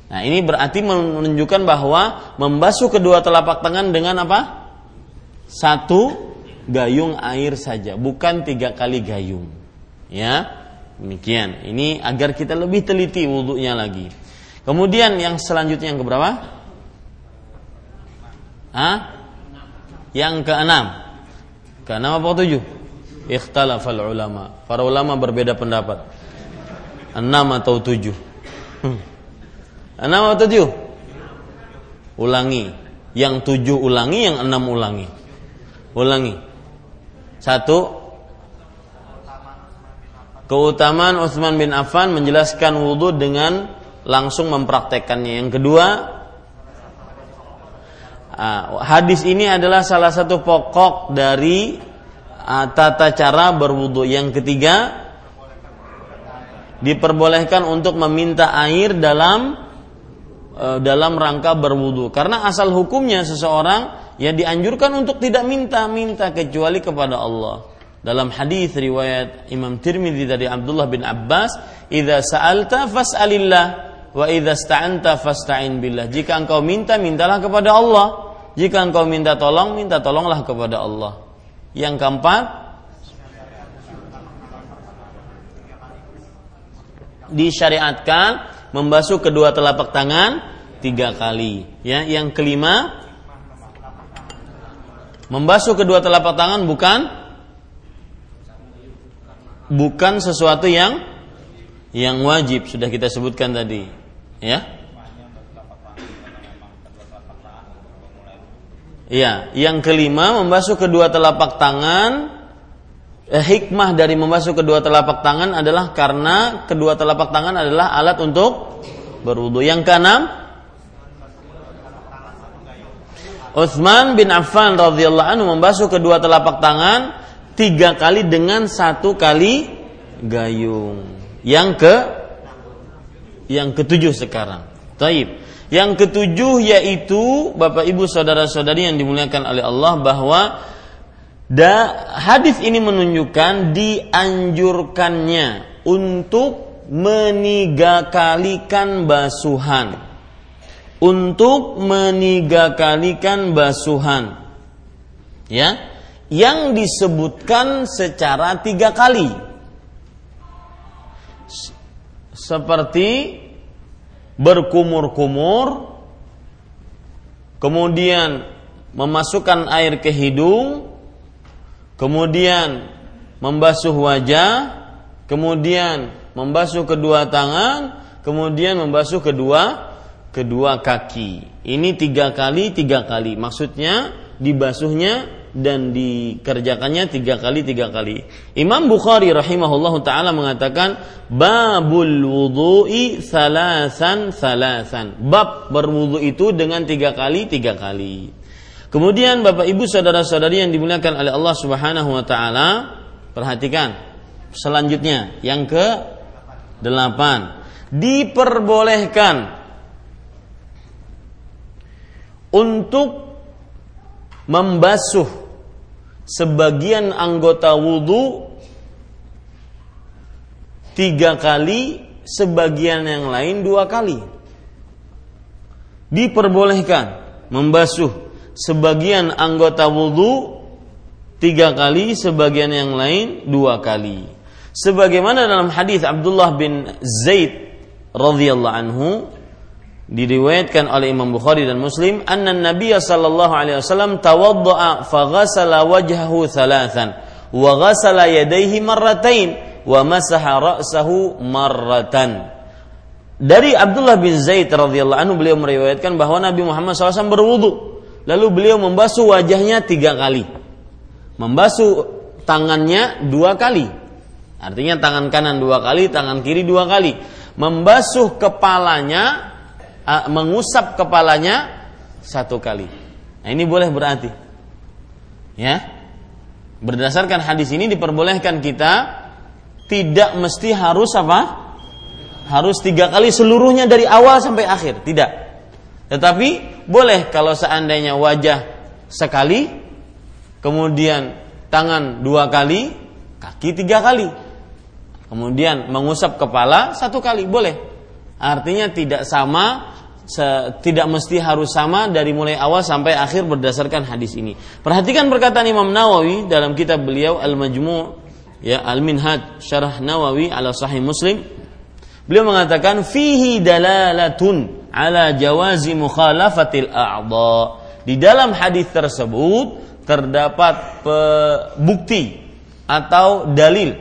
Nah ini berarti menunjukkan bahwa membasuh kedua telapak tangan dengan apa? Satu gayung air saja, bukan tiga kali gayung. Ya, demikian. Ini agar kita lebih teliti wudhunya lagi. Kemudian yang selanjutnya yang keberapa? Hah? Yang keenam. Keenam apa tujuh? Ikhtalafal ulama. Para ulama berbeda pendapat. Enam atau tujuh. Enam atau tujuh? Ulangi. Yang tujuh ulangi, yang enam ulangi. Ulangi. Satu. Keutamaan Utsman bin Affan menjelaskan wudhu dengan langsung mempraktekkannya. Yang kedua, ah, hadis ini adalah salah satu pokok dari ah, tata cara berwudhu. Yang ketiga, diperbolehkan untuk meminta air dalam eh, dalam rangka berwudhu. Karena asal hukumnya seseorang ya dianjurkan untuk tidak minta-minta kecuali kepada Allah. Dalam hadis riwayat Imam Tirmidzi dari Abdullah bin Abbas, "Idza sa'alta fas'alillah." Wa idza sta'anta fasta'in billah. Jika engkau minta, mintalah kepada Allah. Jika engkau minta tolong, minta tolonglah kepada Allah. Yang keempat, disyariatkan membasuh kedua telapak tangan tiga kali. Ya, yang kelima, membasuh kedua telapak tangan bukan bukan sesuatu yang yang wajib sudah kita sebutkan tadi. Ya. Ya, yang kelima membasuh kedua telapak tangan eh, hikmah dari membasuh kedua telapak tangan adalah karena kedua telapak tangan adalah alat untuk berwudu. Yang keenam Utsman bin Affan radhiyallahu anhu membasuh kedua telapak tangan tiga kali dengan satu kali gayung. Yang ke yang ketujuh sekarang. Taib. Yang ketujuh yaitu Bapak Ibu saudara-saudari yang dimuliakan oleh Allah bahwa da, hadis ini menunjukkan dianjurkannya untuk menigakalikan basuhan. Untuk menigakalikan basuhan. Ya, yang disebutkan secara tiga kali seperti berkumur-kumur, kemudian memasukkan air ke hidung, kemudian membasuh wajah, kemudian membasuh kedua tangan, kemudian membasuh kedua kedua kaki. Ini tiga kali tiga kali. Maksudnya dibasuhnya dan dikerjakannya tiga kali tiga kali. Imam Bukhari rahimahullah taala mengatakan babul wudhu'i salasan salasan. Bab berwudhu itu dengan tiga kali tiga kali. Kemudian Bapak Ibu saudara-saudari yang dimuliakan oleh Allah Subhanahu wa taala, perhatikan selanjutnya yang ke delapan diperbolehkan untuk membasuh sebagian anggota wudhu tiga kali, sebagian yang lain dua kali. Diperbolehkan membasuh sebagian anggota wudhu tiga kali, sebagian yang lain dua kali. Sebagaimana dalam hadis Abdullah bin Zaid radhiyallahu anhu diriwayatkan oleh Imam Bukhari dan Muslim anna Nabi sallallahu alaihi wasallam tawaddaa fa ghassala wajhahu thalathan wa ghassala yadayhi marratain wa masaha ra'sahu marratan. Dari Abdullah bin Zaid radhiyallahu anhu beliau meriwayatkan bahwa Nabi Muhammad SAW berwudu. Lalu beliau membasuh wajahnya tiga kali. Membasuh tangannya dua kali. Artinya tangan kanan dua kali tangan kiri dua kali. Membasuh kepalanya mengusap kepalanya satu kali. Nah, ini boleh berarti. Ya. Berdasarkan hadis ini diperbolehkan kita tidak mesti harus apa? Harus tiga kali seluruhnya dari awal sampai akhir. Tidak. Tetapi boleh kalau seandainya wajah sekali, kemudian tangan dua kali, kaki tiga kali. Kemudian mengusap kepala satu kali, boleh. Artinya tidak sama tidak mesti harus sama dari mulai awal sampai akhir berdasarkan hadis ini. Perhatikan perkataan Imam Nawawi dalam kitab beliau Al-Majmu' ya Al-Minhaj Syarah Nawawi ala Sahih Muslim. Beliau mengatakan fihi dalalatun ala jawazi mukhalafatil a'dha. Di dalam hadis tersebut terdapat bukti atau dalil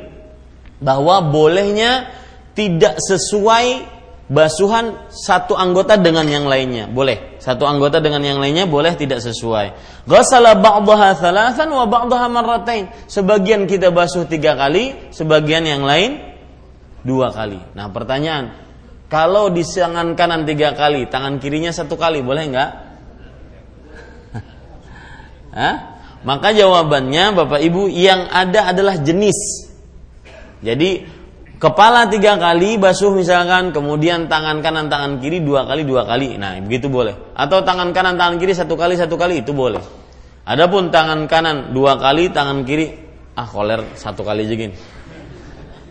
bahwa bolehnya tidak sesuai basuhan satu anggota dengan yang lainnya. Boleh. Satu anggota dengan yang lainnya boleh tidak sesuai. Ghassala ba'daha thalathan wa ba'daha marratain. Sebagian kita basuh tiga kali sebagian yang lain dua kali. Nah pertanyaan kalau di tangan kanan tiga kali tangan kirinya satu kali boleh nggak? Hah? maka jawabannya bapak ibu yang ada adalah jenis. Jadi kepala tiga kali basuh misalkan kemudian tangan kanan tangan kiri dua kali dua kali. Nah begitu boleh. Atau tangan kanan tangan kiri satu kali satu kali itu boleh. Adapun tangan kanan dua kali tangan kiri ah koler satu kali aja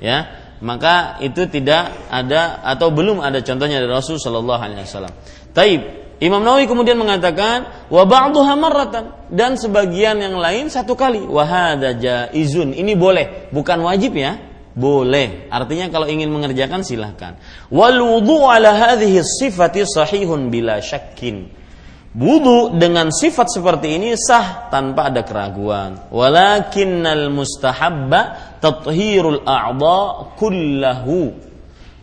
ya maka itu tidak ada atau belum ada contohnya dari Rasul Shallallahu Alaihi Wasallam. Taib. Imam Nawawi kemudian mengatakan wa marratan. Dan sebagian yang lain satu kali. Wa hadza jaizun. Ini boleh bukan wajib ya boleh. Artinya kalau ingin mengerjakan silahkan. Wal wudu ala hadhihi sifati sahihun bila syakkin. Wudu dengan sifat seperti ini sah tanpa ada keraguan. Walakinnal mustahabba tathhirul a'dha kullahu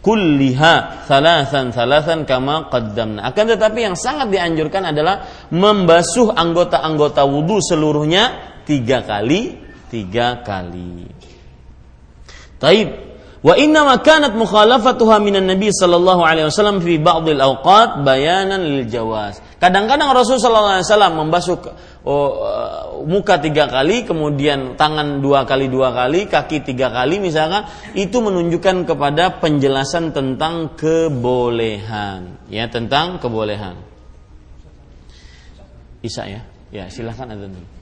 kulliha thalathan thalathan kama qaddamna. Akan tetapi yang sangat dianjurkan adalah membasuh anggota-anggota wudu seluruhnya tiga kali, tiga kali. Taib. Wa inna ma kanat mukhalafatuha minan Nabi sallallahu alaihi wasallam fi ba'dil awqat bayanan lil jawaz. Kadang-kadang Rasul sallallahu alaihi wasallam membasuh oh, uh, muka tiga kali, kemudian tangan dua kali dua kali, kaki tiga kali misalkan, itu menunjukkan kepada penjelasan tentang kebolehan, ya tentang kebolehan. Isa ya, ya silahkan ada dulu.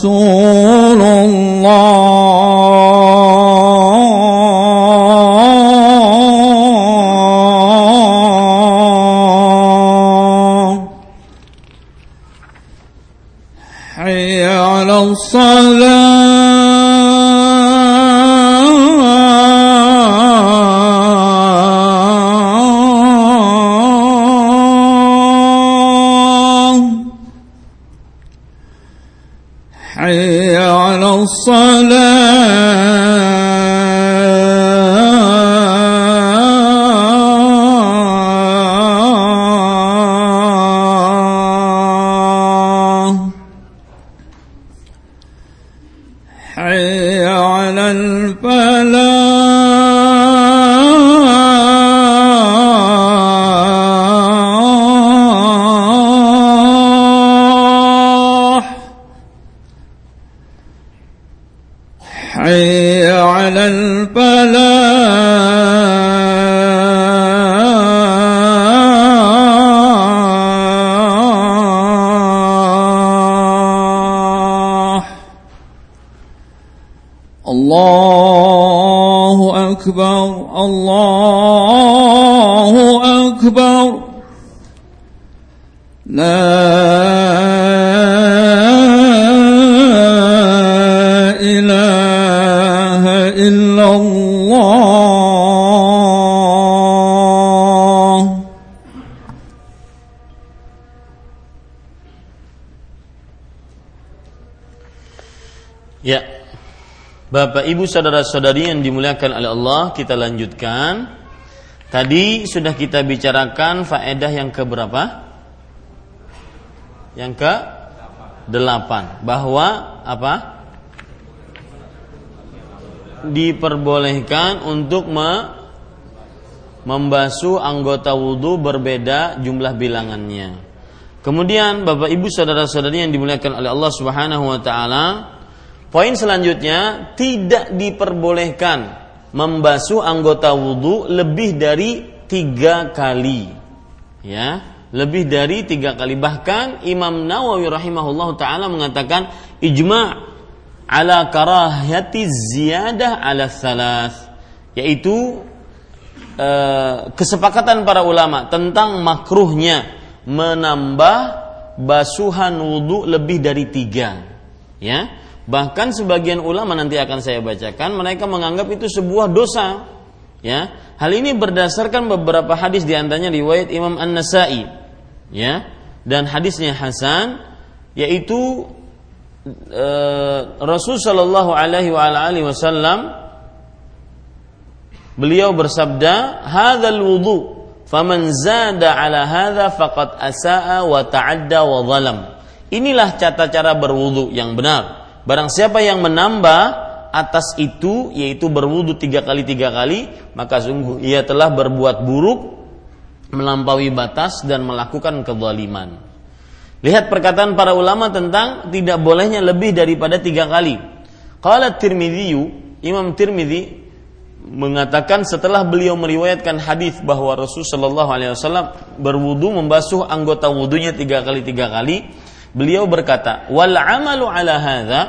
رسول Ya. Bapak Ibu saudara-saudari yang dimuliakan oleh Allah, kita lanjutkan. Tadi sudah kita bicarakan faedah yang ke berapa? Yang ke delapan. Bahwa apa? Diperbolehkan untuk me membasuh anggota wudhu berbeda jumlah bilangannya. Kemudian Bapak Ibu saudara-saudari yang dimuliakan oleh Allah Subhanahu wa taala, poin selanjutnya tidak diperbolehkan membasuh anggota wudhu lebih dari tiga kali. Ya, lebih dari tiga kali. Bahkan Imam Nawawi rahimahullah taala mengatakan ijma' ala karahati ziyadah ala thalath yaitu Eh, kesepakatan para ulama tentang makruhnya menambah basuhan wudhu lebih dari tiga ya bahkan sebagian ulama nanti akan saya bacakan mereka menganggap itu sebuah dosa ya hal ini berdasarkan beberapa hadis di antaranya riwayat Imam An Nasai ya dan hadisnya Hasan yaitu e, Rasul Shallallahu Alaihi Wasallam Beliau bersabda, "Hadzal wudu, faman zada ala hadza faqad asaa wa ta'adda wa zalam." Inilah tata cara berwudu yang benar. Barang siapa yang menambah atas itu yaitu berwudu tiga kali tiga kali maka sungguh ia telah berbuat buruk melampaui batas dan melakukan kezaliman. Lihat perkataan para ulama tentang tidak bolehnya lebih daripada tiga kali. Qala Tirmidzi, Imam Tirmidzi mengatakan setelah beliau meriwayatkan hadis bahwa Rasul Shallallahu Alaihi Wasallam berwudu membasuh anggota wudunya tiga kali tiga kali, beliau berkata, wal amalu ala hadza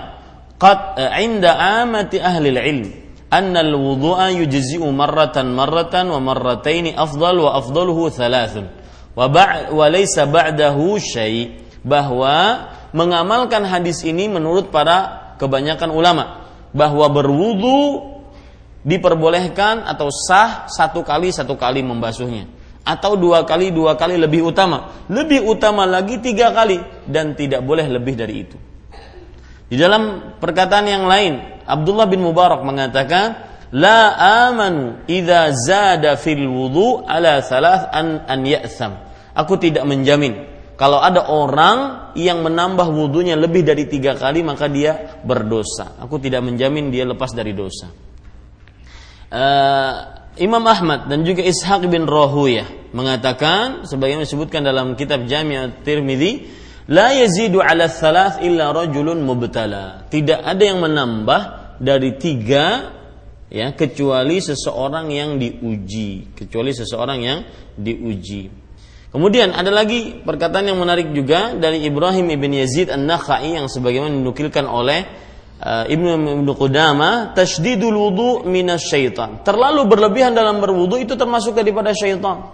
qad eh, inda amati ahli ilm anna al wudu'a yujzi'u marratan marratan wa marrataini afdal wa afdaluhu thalathun. Wa ba' wa laysa ba'dahu syai. Bahwa mengamalkan hadis ini menurut para kebanyakan ulama. Bahwa berwudu diperbolehkan atau sah satu kali satu kali membasuhnya atau dua kali dua kali lebih utama. Lebih utama lagi tiga kali. Dan tidak boleh lebih dari itu. Di dalam perkataan yang lain Abdullah bin Mubarak mengatakan la amanu idza zada fil wudu ala thalath an an ya'tham. Aku tidak menjamin. Kalau ada orang yang menambah wudhunya lebih dari tiga kali maka dia berdosa. Aku tidak menjamin dia lepas dari dosa. Uh, Imam Ahmad dan juga Ishaq bin Rahuyah mengatakan sebagaimana disebutkan dalam kitab Jami' Tirmidzi la yazidu ala thalath illa rajulun mubtala. Tidak ada yang menambah dari tiga ya kecuali seseorang yang diuji. Kecuali seseorang yang diuji. Kemudian ada lagi perkataan yang menarik juga dari Ibrahim ibn Yazid an-Nakhai yang sebagaimana dinukilkan oleh Ibnu Ibnu Qudama tasydidul wudu syaitan. Terlalu berlebihan dalam berwudu itu termasuk daripada syaitan.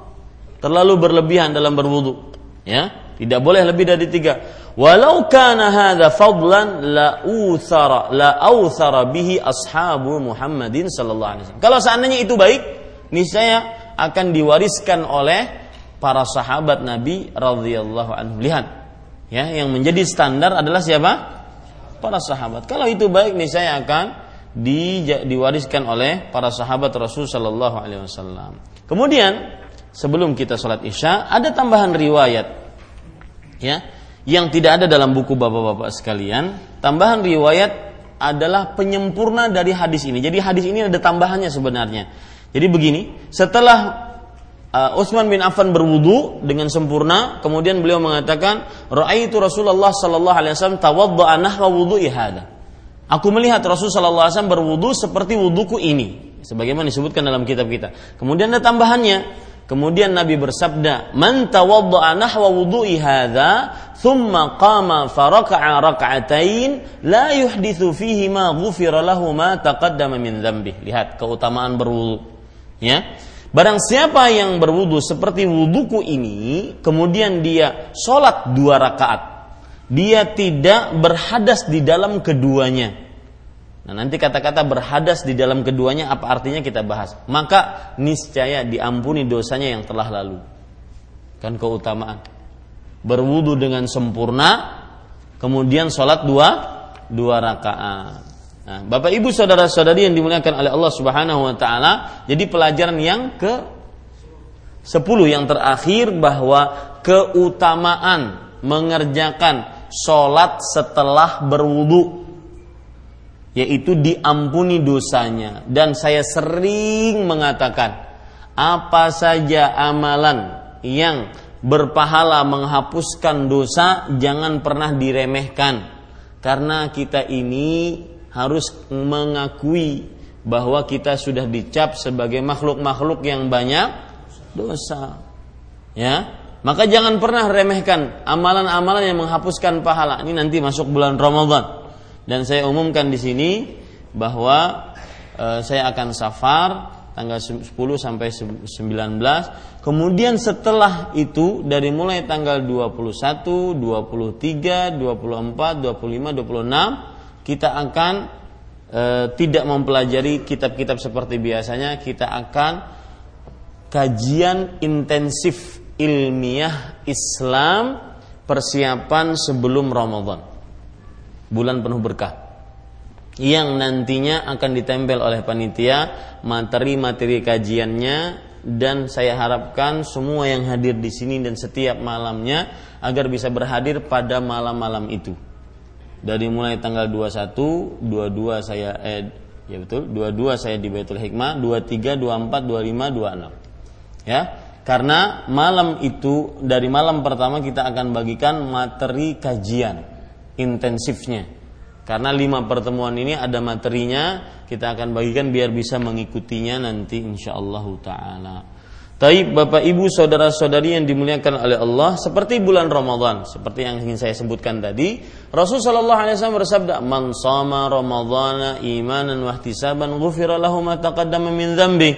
Terlalu berlebihan dalam berwudu. Ya, tidak boleh lebih dari tiga. Walau kana hadza fadlan la uthara la authara bihi ashabu Muhammadin sallallahu alaihi wasallam. Kalau seandainya itu baik, niscaya akan diwariskan oleh para sahabat Nabi radhiyallahu anhu. Lihat, ya, yang menjadi standar adalah siapa? Para sahabat. Kalau itu baik nih saya akan di, diwariskan oleh para sahabat Rasul Shallallahu Alaihi Wasallam. Kemudian sebelum kita sholat isya ada tambahan riwayat, ya, yang tidak ada dalam buku bapak-bapak sekalian. Tambahan riwayat adalah penyempurna dari hadis ini. Jadi hadis ini ada tambahannya sebenarnya. Jadi begini, setelah uh, Utsman bin Affan berwudu dengan sempurna, kemudian beliau mengatakan, "Ra'aitu Rasulullah sallallahu alaihi wasallam tawadda'a nahwa wudu'i hada." Aku melihat Rasul sallallahu alaihi wasallam berwudu seperti wuduku ini, sebagaimana disebutkan dalam kitab kita. Kemudian ada tambahannya, Kemudian Nabi bersabda, "Man tawadda'a nahwa wudu'i hadza, thumma qama faraka'a raka'atain, la yuhditsu fihi ma ghufira lahu ma taqaddama min dzambi." Lihat keutamaan berwudu. Ya. Barang siapa yang berwudu seperti wuduku ini, kemudian dia sholat dua rakaat, dia tidak berhadas di dalam keduanya. Nah nanti kata-kata berhadas di dalam keduanya apa artinya kita bahas. Maka niscaya diampuni dosanya yang telah lalu. Kan keutamaan. Berwudu dengan sempurna, kemudian sholat dua dua rakaat. Nah, Bapak Ibu saudara-saudari yang dimuliakan oleh Allah Subhanahu wa taala, jadi pelajaran yang ke 10 yang terakhir bahwa keutamaan mengerjakan sholat setelah berwudu yaitu diampuni dosanya. Dan saya sering mengatakan apa saja amalan yang berpahala menghapuskan dosa jangan pernah diremehkan. Karena kita ini harus mengakui bahwa kita sudah dicap sebagai makhluk-makhluk yang banyak dosa. Ya, maka jangan pernah remehkan amalan-amalan yang menghapuskan pahala. Ini nanti masuk bulan Ramadan. Dan saya umumkan di sini bahwa e, saya akan safar tanggal 10 sampai 19. Kemudian setelah itu dari mulai tanggal 21, 23, 24, 25, 26 kita akan e, tidak mempelajari kitab-kitab seperti biasanya, kita akan kajian intensif ilmiah Islam persiapan sebelum Ramadan. Bulan penuh berkah. Yang nantinya akan ditempel oleh panitia materi-materi kajiannya dan saya harapkan semua yang hadir di sini dan setiap malamnya agar bisa berhadir pada malam-malam itu dari mulai tanggal 21, 22 saya eh ya betul, 22 saya di Baitul Hikmah, 23, 24, 25, 26. Ya. Karena malam itu dari malam pertama kita akan bagikan materi kajian intensifnya. Karena lima pertemuan ini ada materinya, kita akan bagikan biar bisa mengikutinya nanti insyaallah taala. Taib Bapak Ibu saudara-saudari yang dimuliakan oleh Allah seperti bulan Ramadan seperti yang ingin saya sebutkan tadi Rasul sallallahu alaihi wasallam bersabda man shama ramadhana imanan wa ihtisaban ghufira lahu ma taqaddama min dzambi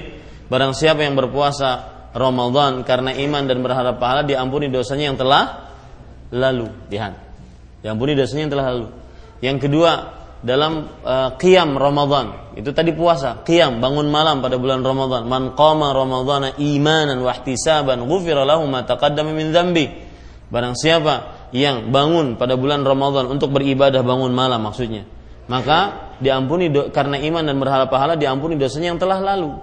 barang siapa yang berpuasa Ramadan karena iman dan berharap pahala diampuni dosanya yang telah lalu. Lihat diampuni dosanya yang telah lalu. Yang kedua dalam uh, Ramadan. Itu tadi puasa, qiyam bangun malam pada bulan Ramadan. Man qama Ramadhana imanan wa ihtisaban ghufira lahu ma taqaddama min dzambi. Barang siapa yang bangun pada bulan Ramadan untuk beribadah bangun malam maksudnya, maka diampuni do, karena iman dan berhala pahala diampuni dosanya yang telah lalu.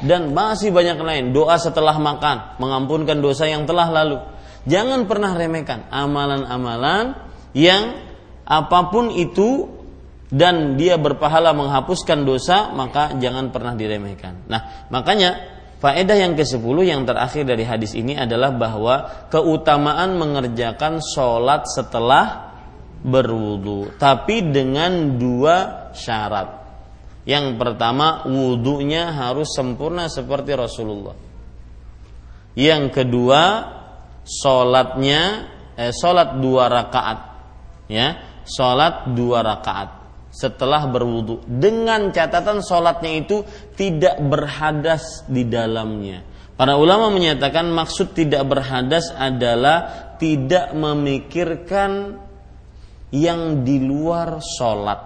Dan masih banyak lain doa setelah makan mengampunkan dosa yang telah lalu. Jangan pernah remehkan amalan-amalan yang apa pun itu dan dia berpahala menghapuskan dosa maka jangan pernah diremehkan. Nah, makanya faedah yang ke-10 yang terakhir dari hadis ini adalah bahwa keutamaan mengerjakan sholat setelah berwudu, tapi dengan dua syarat. Yang pertama, wudhunya harus sempurna seperti Rasulullah. Yang kedua, sholatnya eh, sholat dua rakaat, ya sholat dua rakaat setelah berwudu dengan catatan sholatnya itu tidak berhadas di dalamnya. Para ulama menyatakan maksud tidak berhadas adalah tidak memikirkan yang di luar sholat.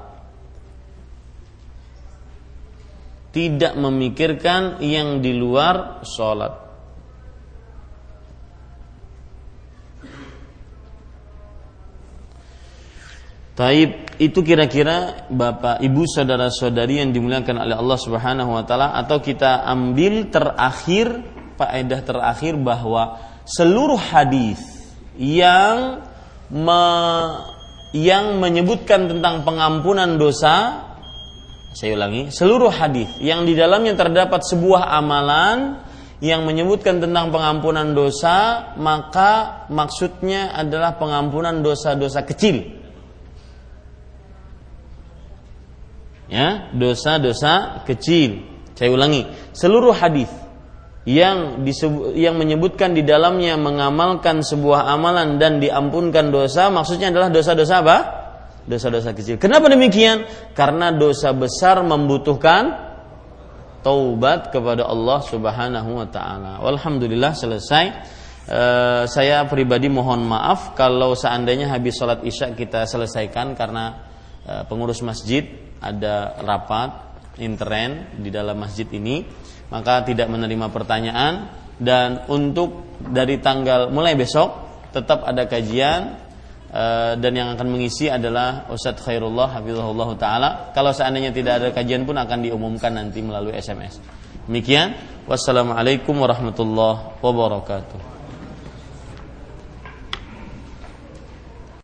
Tidak memikirkan yang di luar sholat. Taib itu kira-kira Bapak Ibu saudara-saudari yang dimuliakan oleh Allah Subhanahu wa taala atau kita ambil terakhir faedah terakhir bahwa seluruh hadis yang me, yang menyebutkan tentang pengampunan dosa saya ulangi seluruh hadis yang di dalamnya terdapat sebuah amalan yang menyebutkan tentang pengampunan dosa maka maksudnya adalah pengampunan dosa-dosa kecil ya dosa-dosa kecil. Saya ulangi, seluruh hadis yang disebut, yang menyebutkan di dalamnya mengamalkan sebuah amalan dan diampunkan dosa, maksudnya adalah dosa-dosa apa? Dosa-dosa kecil. Kenapa demikian? Karena dosa besar membutuhkan taubat kepada Allah Subhanahu wa taala. Walhamdulillah selesai. Uh, saya pribadi mohon maaf kalau seandainya habis sholat isya kita selesaikan karena uh, pengurus masjid ada rapat intern di dalam masjid ini maka tidak menerima pertanyaan. Dan untuk dari tanggal mulai besok tetap ada kajian Eh, dan yang akan mengisi adalah Ustadz Khairullah Hafizahullah Ta'ala. Kalau seandainya tidak ada kajian pun akan diumumkan nanti melalui SMS demikian. Wassalamualaikum warahmatullahi wabarakatuh